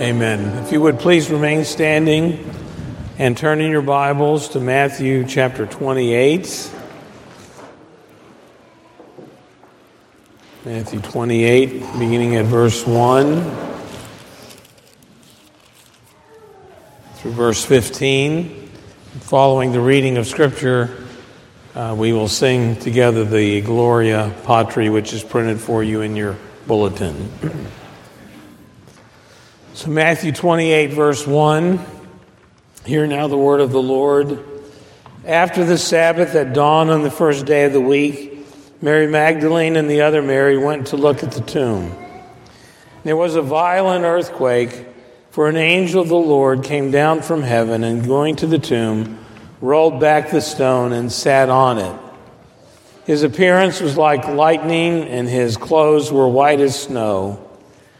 Amen. If you would please remain standing and turn in your Bibles to Matthew chapter 28. Matthew 28, beginning at verse 1 through verse 15. Following the reading of Scripture, uh, we will sing together the Gloria Patri, which is printed for you in your bulletin. So, Matthew 28, verse 1. Hear now the word of the Lord. After the Sabbath at dawn on the first day of the week, Mary Magdalene and the other Mary went to look at the tomb. There was a violent earthquake, for an angel of the Lord came down from heaven and, going to the tomb, rolled back the stone and sat on it. His appearance was like lightning, and his clothes were white as snow.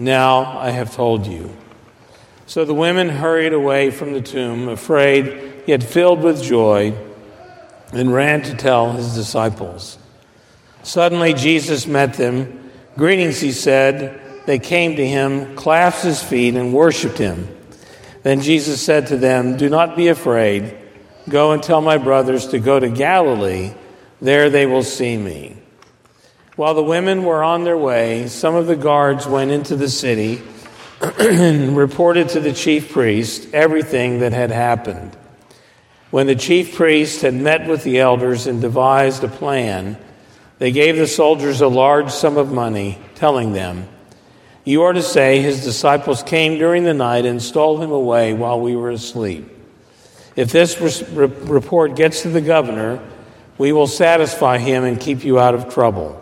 Now I have told you. So the women hurried away from the tomb, afraid yet filled with joy, and ran to tell his disciples. Suddenly Jesus met them. Greetings, he said. They came to him, clasped his feet, and worshiped him. Then Jesus said to them, Do not be afraid. Go and tell my brothers to go to Galilee. There they will see me. While the women were on their way, some of the guards went into the city and reported to the chief priest everything that had happened. When the chief priest had met with the elders and devised a plan, they gave the soldiers a large sum of money, telling them, You are to say, His disciples came during the night and stole him away while we were asleep. If this report gets to the governor, we will satisfy him and keep you out of trouble.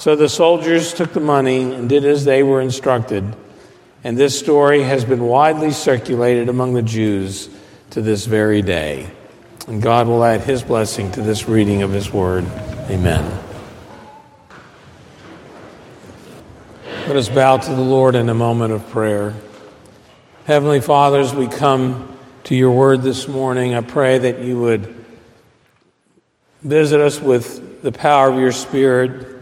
So the soldiers took the money and did as they were instructed, and this story has been widely circulated among the Jews to this very day. And God will add his blessing to this reading of his word. Amen. Let us bow to the Lord in a moment of prayer. Heavenly Fathers, we come to your word this morning, I pray that you would visit us with the power of your Spirit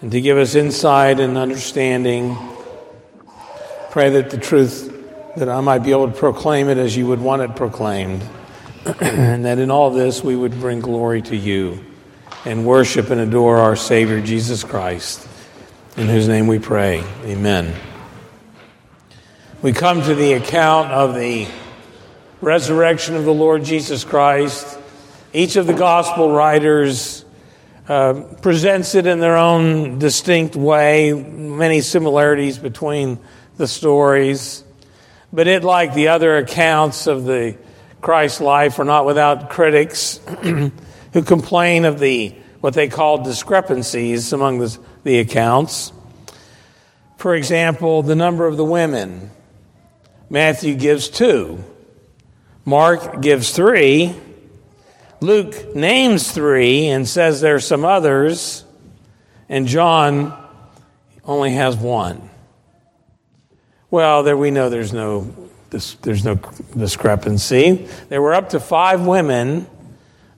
and to give us insight and understanding. Pray that the truth, that I might be able to proclaim it as you would want it proclaimed, and that in all this we would bring glory to you and worship and adore our Savior Jesus Christ, in whose name we pray. Amen. We come to the account of the resurrection of the Lord Jesus Christ. Each of the gospel writers uh, presents it in their own distinct way, many similarities between the stories. But it, like the other accounts of the Christ life, are not without critics who complain of the what they call discrepancies among the, the accounts. For example, the number of the women. Matthew gives two. Mark gives three. Luke names three and says there's some others, and John only has one. Well, there we know there's no there's no discrepancy. There were up to five women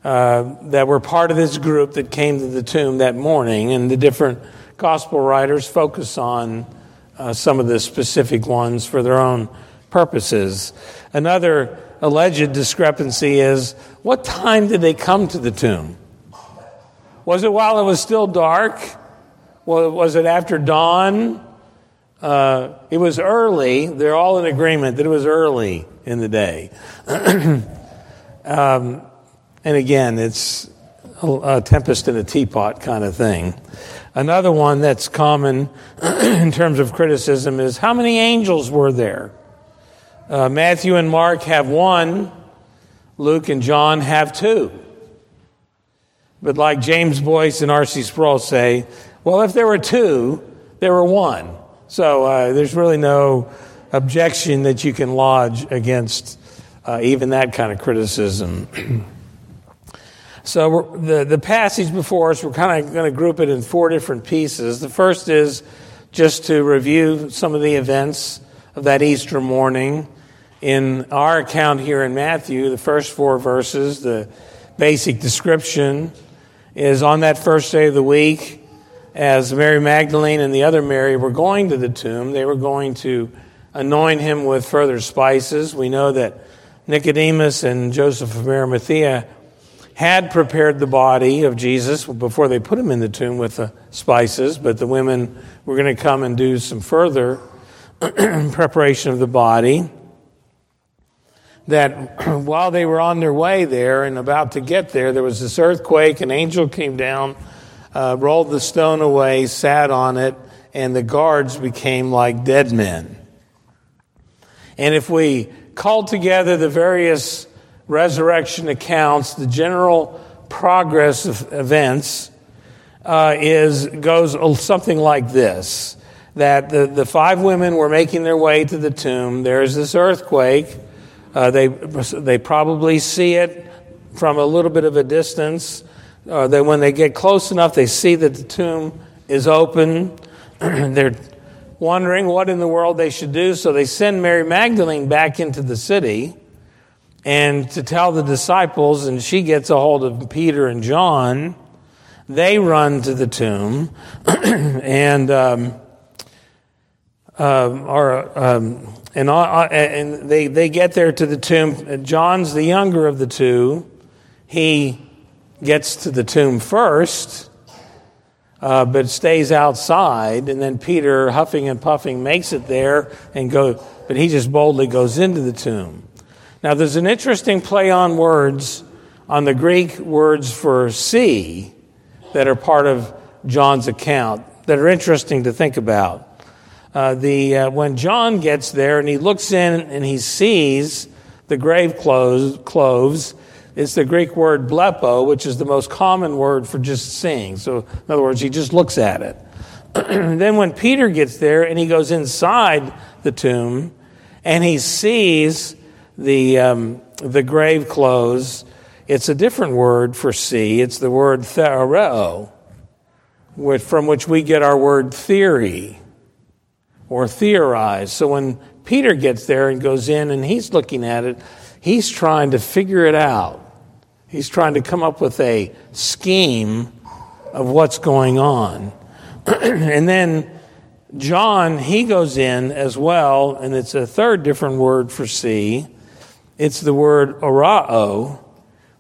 uh, that were part of this group that came to the tomb that morning, and the different gospel writers focus on uh, some of the specific ones for their own purposes. Another alleged discrepancy is what time did they come to the tomb? Was it while it was still dark? Was it after dawn? Uh, it was early. They're all in agreement that it was early in the day. um, and again, it's a tempest in a teapot kind of thing. Another one that's common in terms of criticism is how many angels were there? Uh, Matthew and Mark have one, Luke and John have two. But like James Boice and R.C. Sproul say, well, if there were two, there were one. So uh, there's really no objection that you can lodge against uh, even that kind of criticism. so the, the passage before us, we're kind of going to group it in four different pieces. The first is just to review some of the events of that Easter morning. In our account here in Matthew, the first four verses, the basic description is on that first day of the week, as Mary Magdalene and the other Mary were going to the tomb, they were going to anoint him with further spices. We know that Nicodemus and Joseph of Arimathea had prepared the body of Jesus before they put him in the tomb with the spices, but the women were going to come and do some further preparation of the body. That while they were on their way there and about to get there, there was this earthquake. An angel came down, uh, rolled the stone away, sat on it, and the guards became like dead men. And if we call together the various resurrection accounts, the general progress of events uh, is goes something like this: that the, the five women were making their way to the tomb. There's this earthquake. Uh, they they probably see it from a little bit of a distance. Uh, that when they get close enough, they see that the tomb is open. They're wondering what in the world they should do, so they send Mary Magdalene back into the city and to tell the disciples, and she gets a hold of Peter and John. They run to the tomb and um, um, are, um, and, uh, and they, they get there to the tomb. John's the younger of the two. He gets to the tomb first uh, but stays outside. And then Peter, huffing and puffing, makes it there and go, but he just boldly goes into the tomb. Now, there's an interesting play on words on the Greek words for see that are part of John's account that are interesting to think about. Uh, the, uh, when John gets there and he looks in and he sees the grave clothes, clothes it's the Greek word blepo, which is the most common word for just seeing. So, in other words, he just looks at it. then, when Peter gets there and he goes inside the tomb and he sees the, um, the grave clothes, it's a different word for see. It's the word theoreo, from which we get our word theory or theorize. So, when Peter gets there and goes in and he's looking at it, He's trying to figure it out. He's trying to come up with a scheme of what's going on. and then John, he goes in as well, and it's a third different word for see. It's the word orao,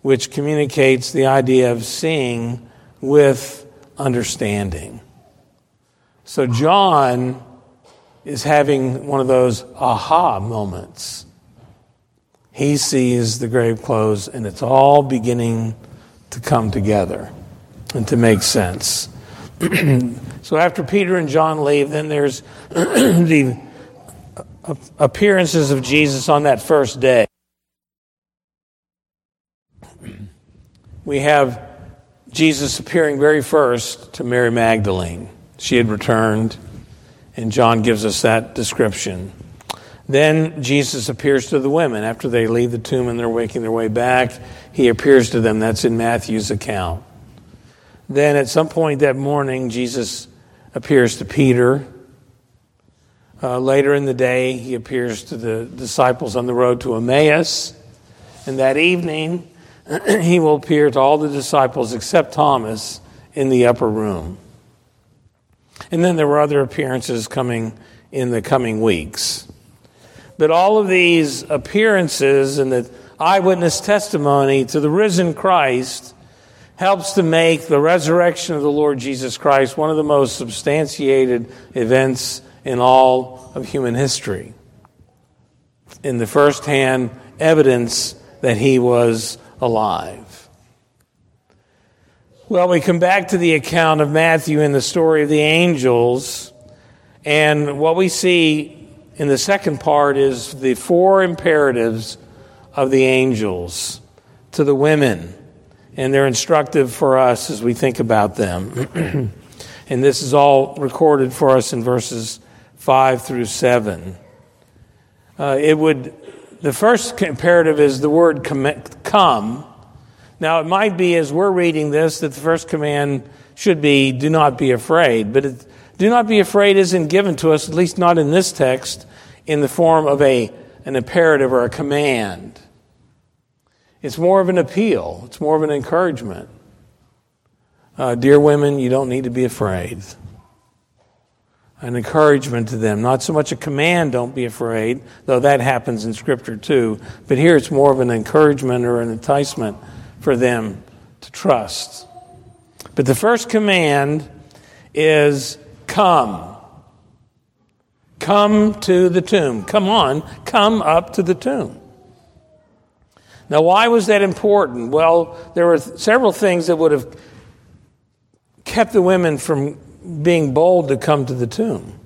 which communicates the idea of seeing with understanding. So John is having one of those aha moments he sees the grave clothes, and it's all beginning to come together and to make sense. so after Peter and John leave, then there's the appearances of Jesus on that first day. We have Jesus appearing very first to Mary Magdalene. She had returned, and John gives us that description. Then Jesus appears to the women after they leave the tomb and they're making their way back. He appears to them. That's in Matthew's account. Then at some point that morning, Jesus appears to Peter. Uh, later in the day, he appears to the disciples on the road to Emmaus. And that evening, he will appear to all the disciples except Thomas in the upper room. And then there were other appearances coming in the coming weeks. But all of these appearances and the eyewitness testimony to the risen Christ helps to make the resurrection of the Lord Jesus Christ one of the most substantiated events in all of human history. In the firsthand evidence that he was alive. Well, we come back to the account of Matthew in the story of the angels, and what we see in the second part is the four imperatives of the angels to the women. And they're instructive for us as we think about them. and this is all recorded for us in verses 5 through 7. uh, it would, the first imperative is the word come. Now, it might be as we're reading this that the first command should be do not be afraid, but it, do not be afraid isn't given to us, at least not in this text, in the form of a, an imperative or a command. It's more of an appeal, it's more of an encouragement. Uh, dear women, you don't need to be afraid. An encouragement to them. Not so much a command, don't be afraid, though that happens in Scripture too. But here it's more of an encouragement or an enticement for them to trust. But the first command is come. Come to the tomb. Come on, come up to the tomb. Now, why was that important? Well, there were several things that would have kept the women from being bold to come to the tomb.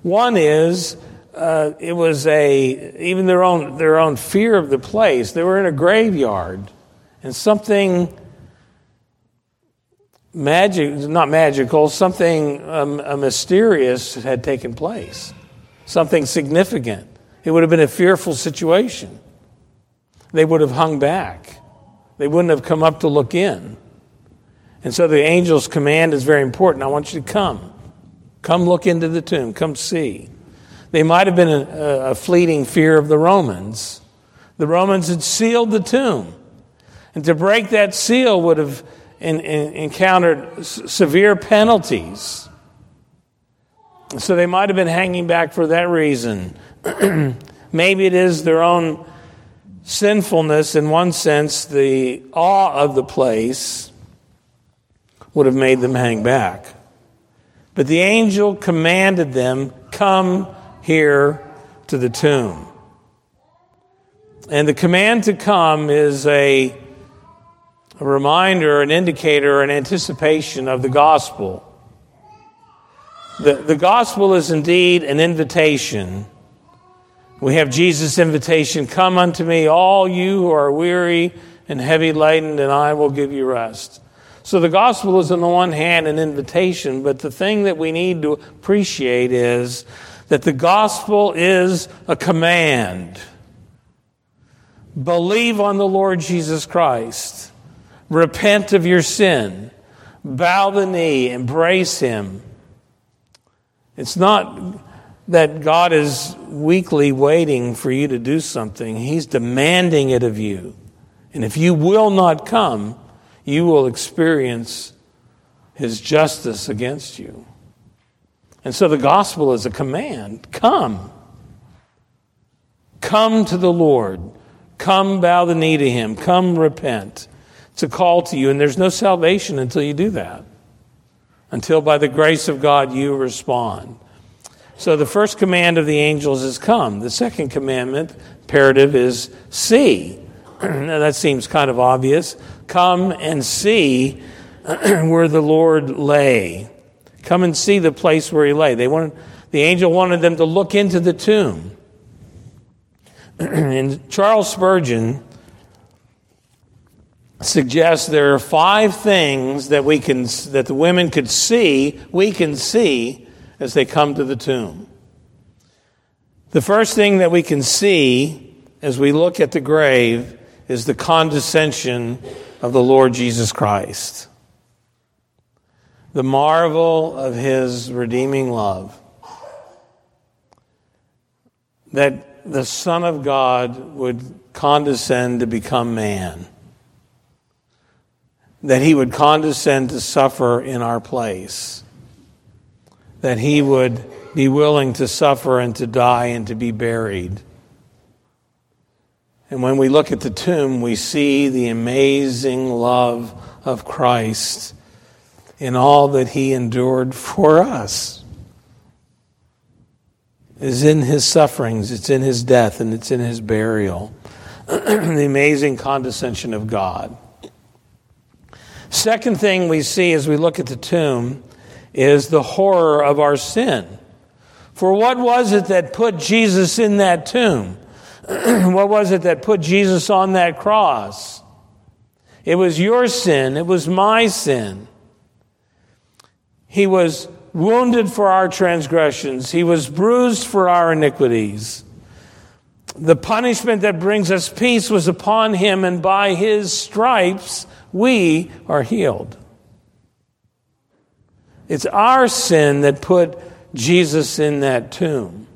One is uh, it was a even their own their own fear of the place. They were in a graveyard, and something magic not magical something um, mysterious had taken place something significant it would have been a fearful situation they would have hung back they wouldn't have come up to look in and so the angel's command is very important. I want you to come. Come look into the tomb. Come see. They might have been a, a fleeting fear of the Romans. The Romans had sealed the tomb. And to break that seal would have in, in, encountered s- severe penalties. So they might have been hanging back for that reason. Maybe it is their own sinfulness, in one sense, the awe of the place would have made them hang back. But the angel commanded them, Come here to the tomb. And the command to come is a, a reminder, an indicator, an anticipation of the gospel. The, the gospel is indeed an invitation. We have Jesus' invitation Come unto me, all you who are weary and heavy laden, and I will give you rest. So the gospel is, on the one hand, an invitation, but the thing that we need to appreciate is that the gospel is a command. Believe on the Lord Jesus Christ. Repent of your sin. Bow the knee. Embrace Him. It's not that God is weakly waiting for you to do something, He's demanding it of you. And if you will not come, you will experience his justice against you. And so the gospel is a command come. Come to the Lord. Come bow the knee to him. Come repent. It's a call to you, and there's no salvation until you do that. Until by the grace of God you respond. So the first command of the angels is come. The second commandment, imperative, is see. now that seems kind of obvious. Come and see where the Lord lay. Come and see the place where he lay. They wanted, the angel wanted them to look into the tomb. and Charles Spurgeon suggests there are five things that we can that the women could see, we can see as they come to the tomb. The first thing that we can see as we look at the grave is the condescension of the Lord Jesus Christ. The marvel of his redeeming love. That the Son of God would condescend to become man. That he would condescend to suffer in our place. That he would be willing to suffer and to die and to be buried and when we look at the tomb, we see the amazing love of Christ in all that he endured for us. Is in his sufferings, it's in his death, and it's in his burial. the amazing condescension of God. Second thing we see as we look at the tomb is the horror of our sin. For what was it that put Jesus in that tomb? what was it that put Jesus on that cross? It was your sin, it was my sin. He was wounded for our transgressions, he was bruised for our iniquities. The punishment that brings us peace was upon him, and by his stripes we are healed. It's our sin that put Jesus in that tomb.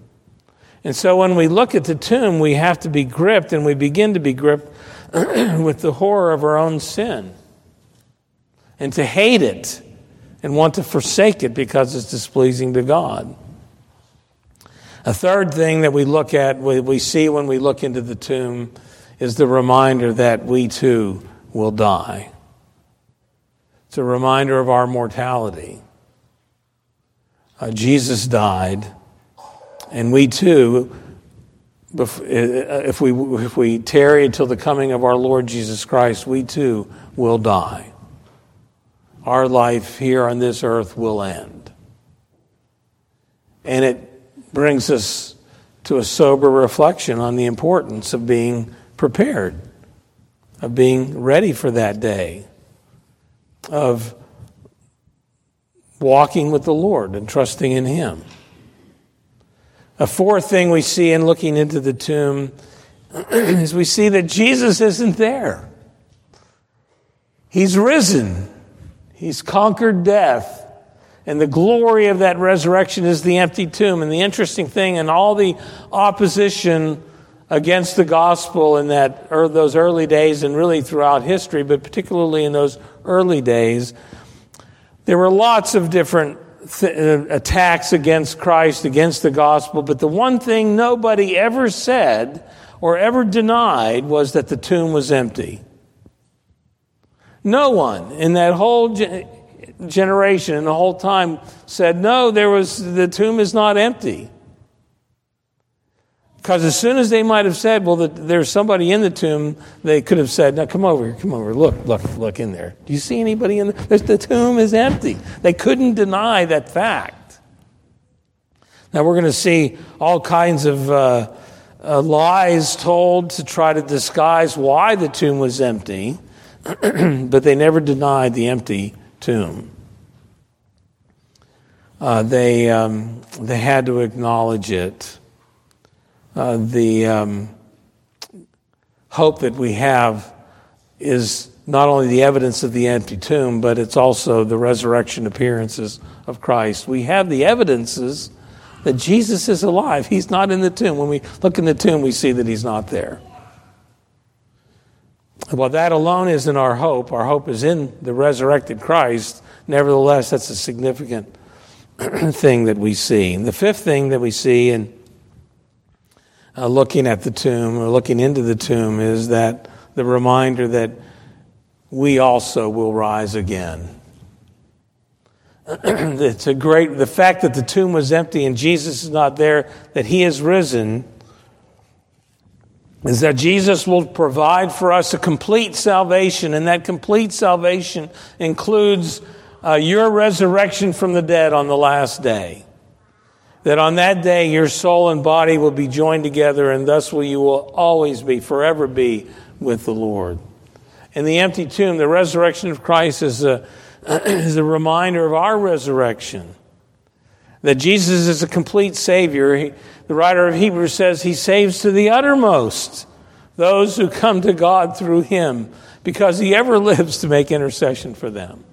And so when we look at the tomb, we have to be gripped, and we begin to be gripped with the horror of our own sin and to hate it and want to forsake it because it's displeasing to God. A third thing that we look at, we see when we look into the tomb, is the reminder that we too will die. It's a reminder of our mortality. Uh, Jesus died, and we too, if we, if we tarry until the coming of our Lord Jesus Christ, we too will die our life here on this earth will end. And it brings us to a sober reflection on the importance of being prepared, of being ready for that day, of walking with the Lord and trusting in Him. A fourth thing we see in looking into the tomb is we see that Jesus isn't there. He's risen. He's conquered death. And the glory of that resurrection is the empty tomb. And the interesting thing, in all the opposition against the gospel in that or those early days, and really throughout history, but particularly in those early days, there were lots of different th- uh, attacks against Christ, against the gospel. But the one thing nobody ever said or ever denied was that the tomb was empty. No one in that whole ge- generation the whole time said, no, there was, the tomb is not empty. Because as soon as they might have said, well, the, there's somebody in the tomb, they could have said, now come over here, come over, look, look, look in there. Do you see anybody in there? The tomb is empty. They couldn't deny that fact. Now we're going to see all kinds of uh, uh, lies told to try to disguise why the tomb was empty. but they never denied the empty tomb. Uh, they, um, they had to acknowledge it. Uh, the um, hope that we have is not only the evidence of the empty tomb, but it's also the resurrection appearances of Christ. We have the evidences that Jesus is alive. He's not in the tomb. When we look in the tomb, we see that he's not there. Well, that alone isn't our hope. Our hope is in the resurrected Christ. Nevertheless, that's a significant thing that we see. And the fifth thing that we see in uh, looking at the tomb or looking into the tomb is that the reminder that we also will rise again. it's a great, the fact that the tomb was empty and Jesus is not there, that he is risen is that Jesus will provide for us a complete salvation, and that complete salvation includes uh, your resurrection from the dead on the last day. That on that day your soul and body will be joined together, and thus will you will always be, forever be with the Lord. In the empty tomb, the resurrection of Christ is a, is a reminder of our resurrection. That Jesus is a complete Savior. He, the writer of Hebrews says he saves to the uttermost those who come to God through him because he ever lives to make intercession for them.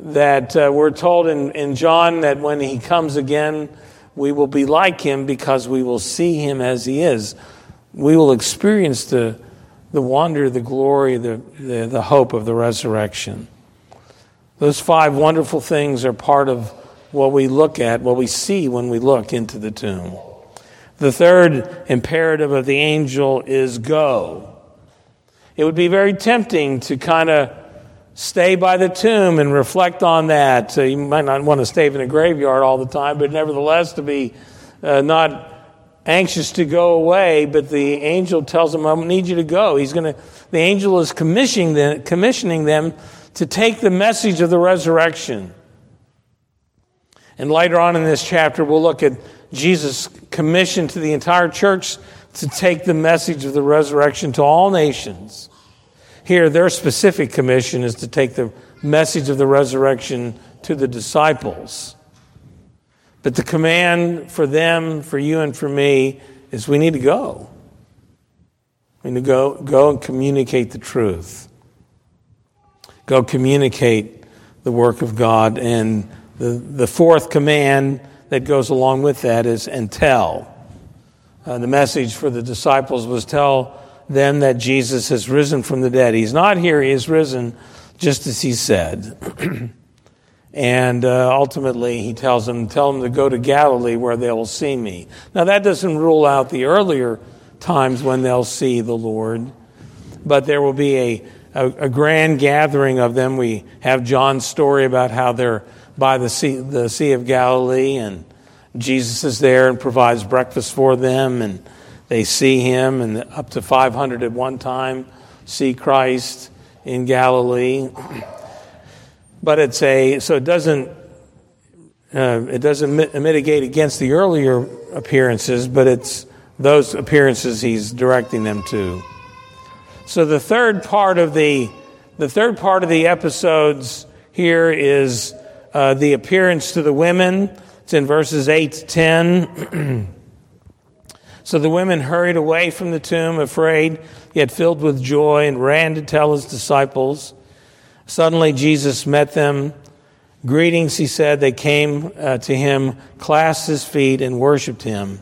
That uh, we're told in, in John that when he comes again, we will be like him because we will see him as he is. We will experience the, the wonder, the glory, the, the, the hope of the resurrection. Those five wonderful things are part of what we look at, what we see when we look into the tomb. The third imperative of the angel is go. It would be very tempting to kind of stay by the tomb and reflect on that. So you might not want to stay in a graveyard all the time, but nevertheless to be uh, not anxious to go away. But the angel tells them, "I need you to go." He's going to. The angel is commissioning them, commissioning them to take the message of the resurrection and later on in this chapter, we'll look at Jesus' commission to the entire church to take the message of the resurrection to all nations. Here, their specific commission is to take the message of the resurrection to the disciples. But the command for them, for you, and for me is we need to go. We need to go, go and communicate the truth. Go communicate the work of God. And the, the fourth command that goes along with that is and tell. Uh, the message for the disciples was tell them that Jesus has risen from the dead. He's not here, he is risen just as he said. and uh, ultimately, he tells them, Tell them to go to Galilee where they will see me. Now, that doesn't rule out the earlier times when they'll see the Lord, but there will be a, a, a grand gathering of them. We have John's story about how they're by the sea, the sea of Galilee, and Jesus is there and provides breakfast for them, and they see him, and up to 500 at one time see Christ in Galilee. But it's a so it doesn't uh, it doesn't mitigate against the earlier appearances, but it's those appearances he's directing them to. So the third part of the the third part of the episodes here is uh, the appearance to the women. It's in verses eight to ten. so the women hurried away from the tomb, afraid yet filled with joy, and ran to tell his disciples. Suddenly Jesus met them. Greetings, he said. They came uh, to him, clasped his feet, and worshiped him.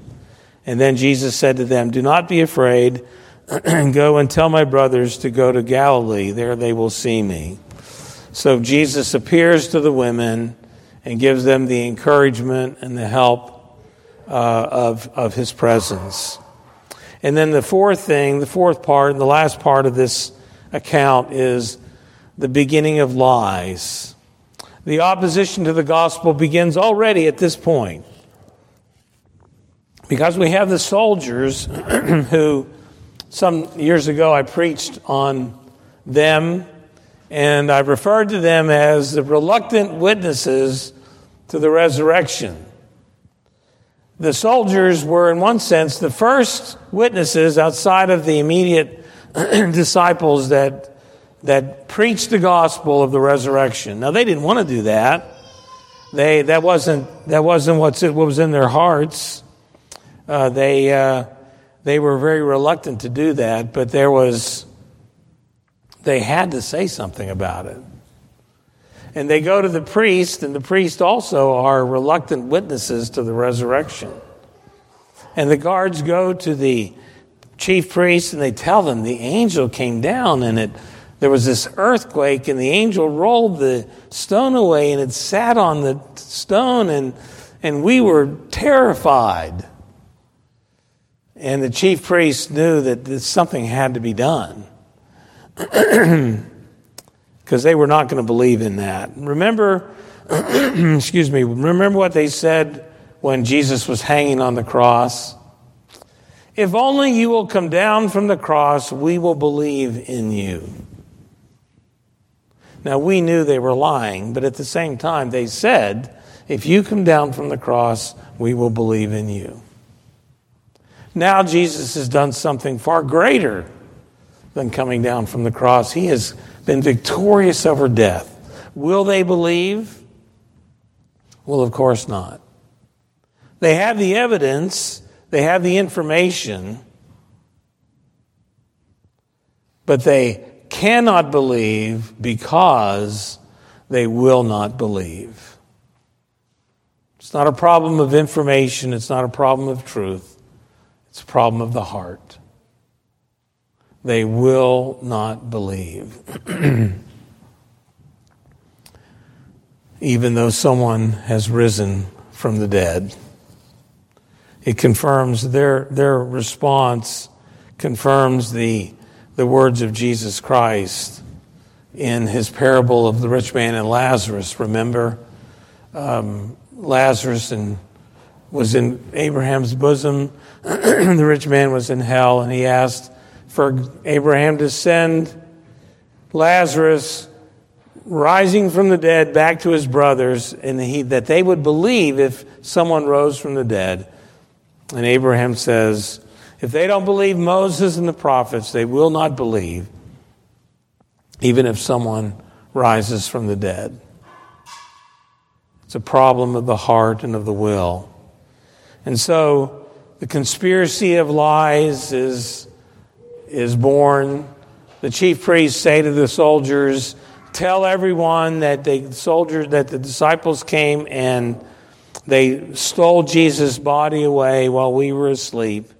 And then Jesus said to them, Do not be afraid. go and tell my brothers to go to Galilee. There they will see me. So Jesus appears to the women and gives them the encouragement and the help uh, of, of his presence. And then the fourth thing, the fourth part, and the last part of this account is the beginning of lies. The opposition to the gospel begins already at this point. Because we have the soldiers who, some years ago, I preached on them, and I referred to them as the reluctant witnesses to the resurrection the soldiers were, in one sense, the first witnesses outside of the immediate disciples that, that preached the gospel of the resurrection. Now, they didn't want to do that. They, that, wasn't, that wasn't what's, what was in their hearts. Uh, they, uh, they were very reluctant to do that, but there was, they had to say something about it. And they go to the priest, and the priest also are reluctant witnesses to the resurrection. And the guards go to the chief priest and they tell them the angel came down and it there was this earthquake and the angel rolled the stone away and it sat on the stone and and we were terrified. And the chief priest knew that something had to be done. because they were not going to believe in that. Remember, excuse me, remember what they said when Jesus was hanging on the cross? If only you will come down from the cross, we will believe in you. Now, we knew they were lying, but at the same time, they said, If you come down from the cross, we will believe in you. Now, Jesus has done something far greater than coming down from the cross. He has been victorious over death. Will they believe? Well, of course not. They have the evidence, they have the information, but they cannot believe because they will not believe. It's not a problem of information, it's not a problem of truth, it's a problem of the heart they will not believe. Even though someone has risen from the dead. It confirms their, their response, confirms the, the words of Jesus Christ in his parable of the rich man and Lazarus. Remember, um, Lazarus and was in Abraham's bosom. the rich man was in hell, and he asked for Abraham to send Lazarus rising from the dead back to his brothers and he, that they would believe if someone rose from the dead. And Abraham says, if they don't believe Moses and the prophets, they will not believe, even if someone rises from the dead. It's a problem of the heart and of the will. And so the conspiracy of lies is, is born. The chief priests say to the soldiers, Tell everyone that the soldiers, that the disciples came and they stole Jesus' body away while we were asleep.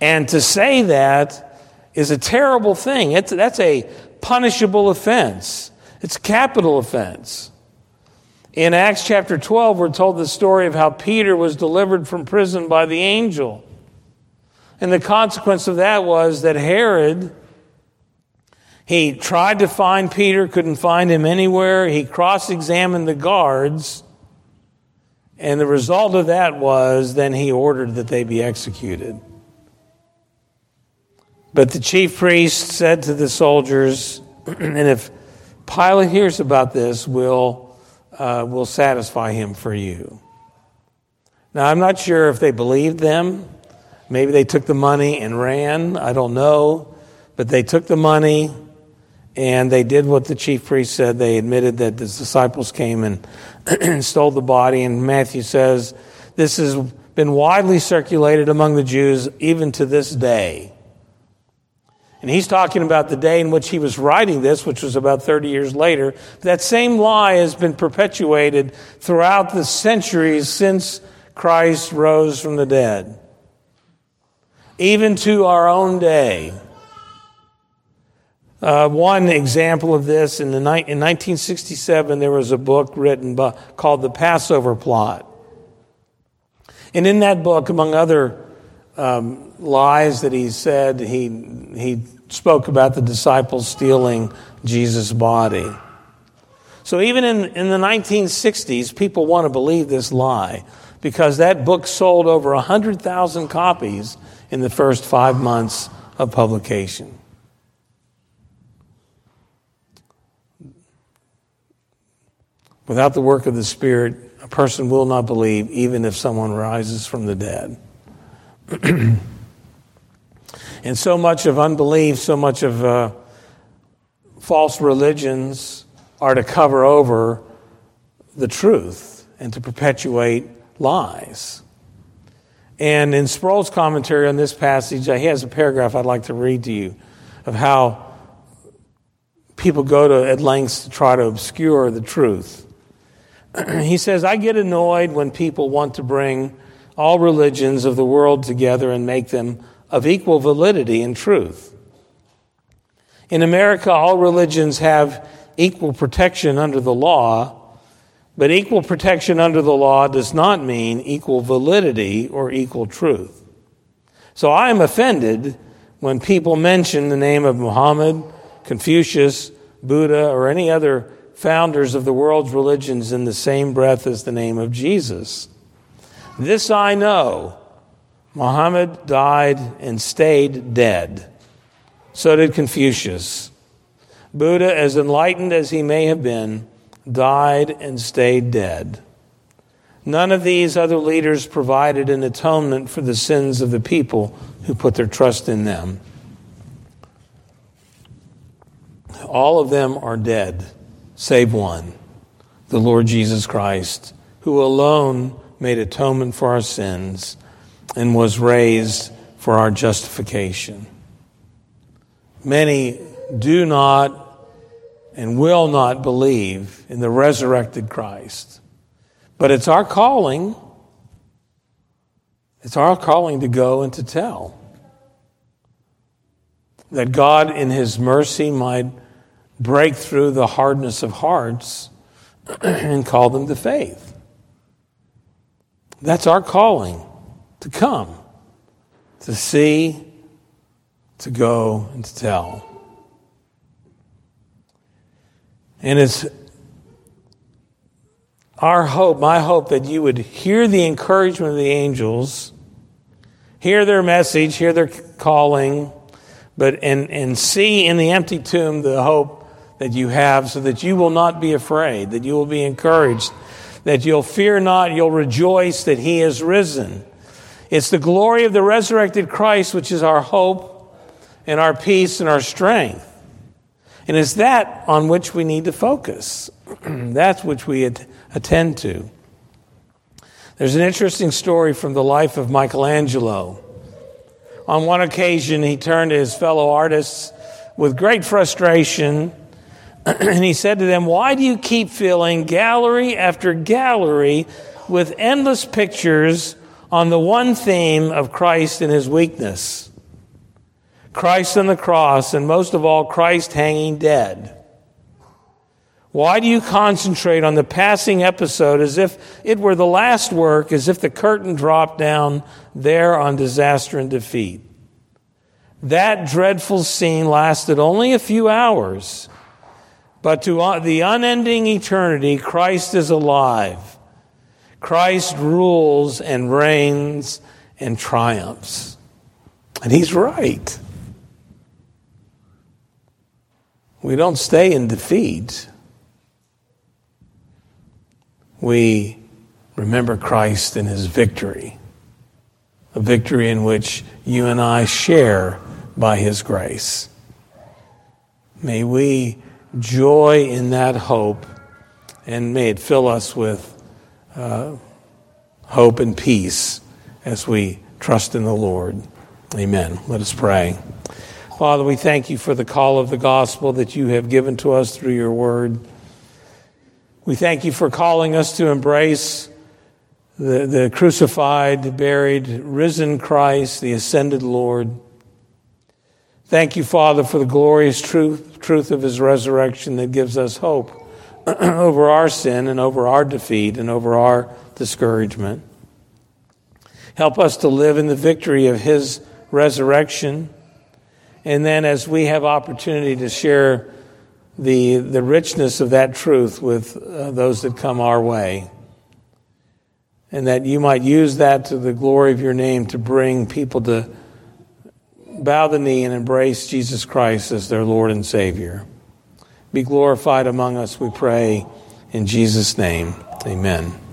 And to say that is a terrible thing. It's, that's a punishable offense, it's a capital offense. In Acts chapter 12, we're told the story of how Peter was delivered from prison by the angel. And the consequence of that was that Herod, he tried to find Peter, couldn't find him anywhere. He cross examined the guards. And the result of that was then he ordered that they be executed. But the chief priest said to the soldiers, and if Pilate hears about this, we'll uh, will satisfy him for you. Now, I'm not sure if they believed them. Maybe they took the money and ran. I don't know. But they took the money and they did what the chief priest said. They admitted that the disciples came and stole the body. And Matthew says this has been widely circulated among the Jews even to this day. And he's talking about the day in which he was writing this, which was about 30 years later. That same lie has been perpetuated throughout the centuries since Christ rose from the dead. Even to our own day. Uh, one example of this in, the, in 1967, there was a book written by, called The Passover Plot. And in that book, among other um, lies that he said, he, he spoke about the disciples stealing Jesus' body. So even in, in the 1960s, people want to believe this lie because that book sold over 100,000 copies in the first five months of publication. Without the work of the Spirit, a person will not believe, even if someone rises from the dead. And so much of unbelief, so much of uh, false religions are to cover over the truth and to perpetuate lies. And in Sproul's commentary on this passage, he has a paragraph I'd like to read to you of how people go to at lengths to try to obscure the truth. he says, I get annoyed when people want to bring all religions of the world together and make them of equal validity and truth. In America, all religions have equal protection under the law, but equal protection under the law does not mean equal validity or equal truth. So I am offended when people mention the name of Muhammad, Confucius, Buddha, or any other founders of the world's religions in the same breath as the name of Jesus. This I know Muhammad died and stayed dead. So did Confucius. Buddha, as enlightened as he may have been, died and stayed dead. None of these other leaders provided an atonement for the sins of the people who put their trust in them. All of them are dead, save one, the Lord Jesus Christ, who alone made atonement for our sins and was raised for our justification. Many do not and will not believe in the resurrected Christ. But it's our calling. It's our calling to go and to tell. That God, in His mercy, might break through the hardness of hearts and call them to faith. That's our calling to come, to see, to go, and to tell. And it's our hope, my hope, that you would hear the encouragement of the angels, hear their message, hear their calling, but and, and see in the empty tomb the hope that you have so that you will not be afraid, that you will be encouraged, that you'll fear not, you'll rejoice that he is risen. It's the glory of the resurrected Christ which is our hope and our peace and our strength. And it's that on which we need to focus. That's which we attend to. There's an interesting story from the life of Michelangelo. On one occasion, he turned to his fellow artists with great frustration and he said to them, Why do you keep filling gallery after gallery with endless pictures on the one theme of Christ and his weakness? Christ on the cross, and most of all, Christ hanging dead. Why do you concentrate on the passing episode as if it were the last work, as if the curtain dropped down there on disaster and defeat? That dreadful scene lasted only a few hours, but to uh, the unending eternity, Christ is alive. Christ rules and reigns and triumphs. And he's right. We don't stay in defeat. We remember Christ and his victory, a victory in which you and I share by his grace. May we joy in that hope and may it fill us with uh, hope and peace as we trust in the Lord. Amen. Let us pray. Father, we thank you for the call of the gospel that you have given to us through your word. We thank you for calling us to embrace the, the crucified, buried, risen Christ, the ascended Lord. Thank you, Father, for the glorious truth, truth of his resurrection that gives us hope over our sin and over our defeat and over our discouragement. Help us to live in the victory of his resurrection and then as we have opportunity to share the, the richness of that truth with uh, those that come our way, and that you might use that to the glory of your name to bring people to bow the knee and embrace Jesus Christ as their Lord and Savior. Be glorified among us, we pray, in Jesus' name. Amen.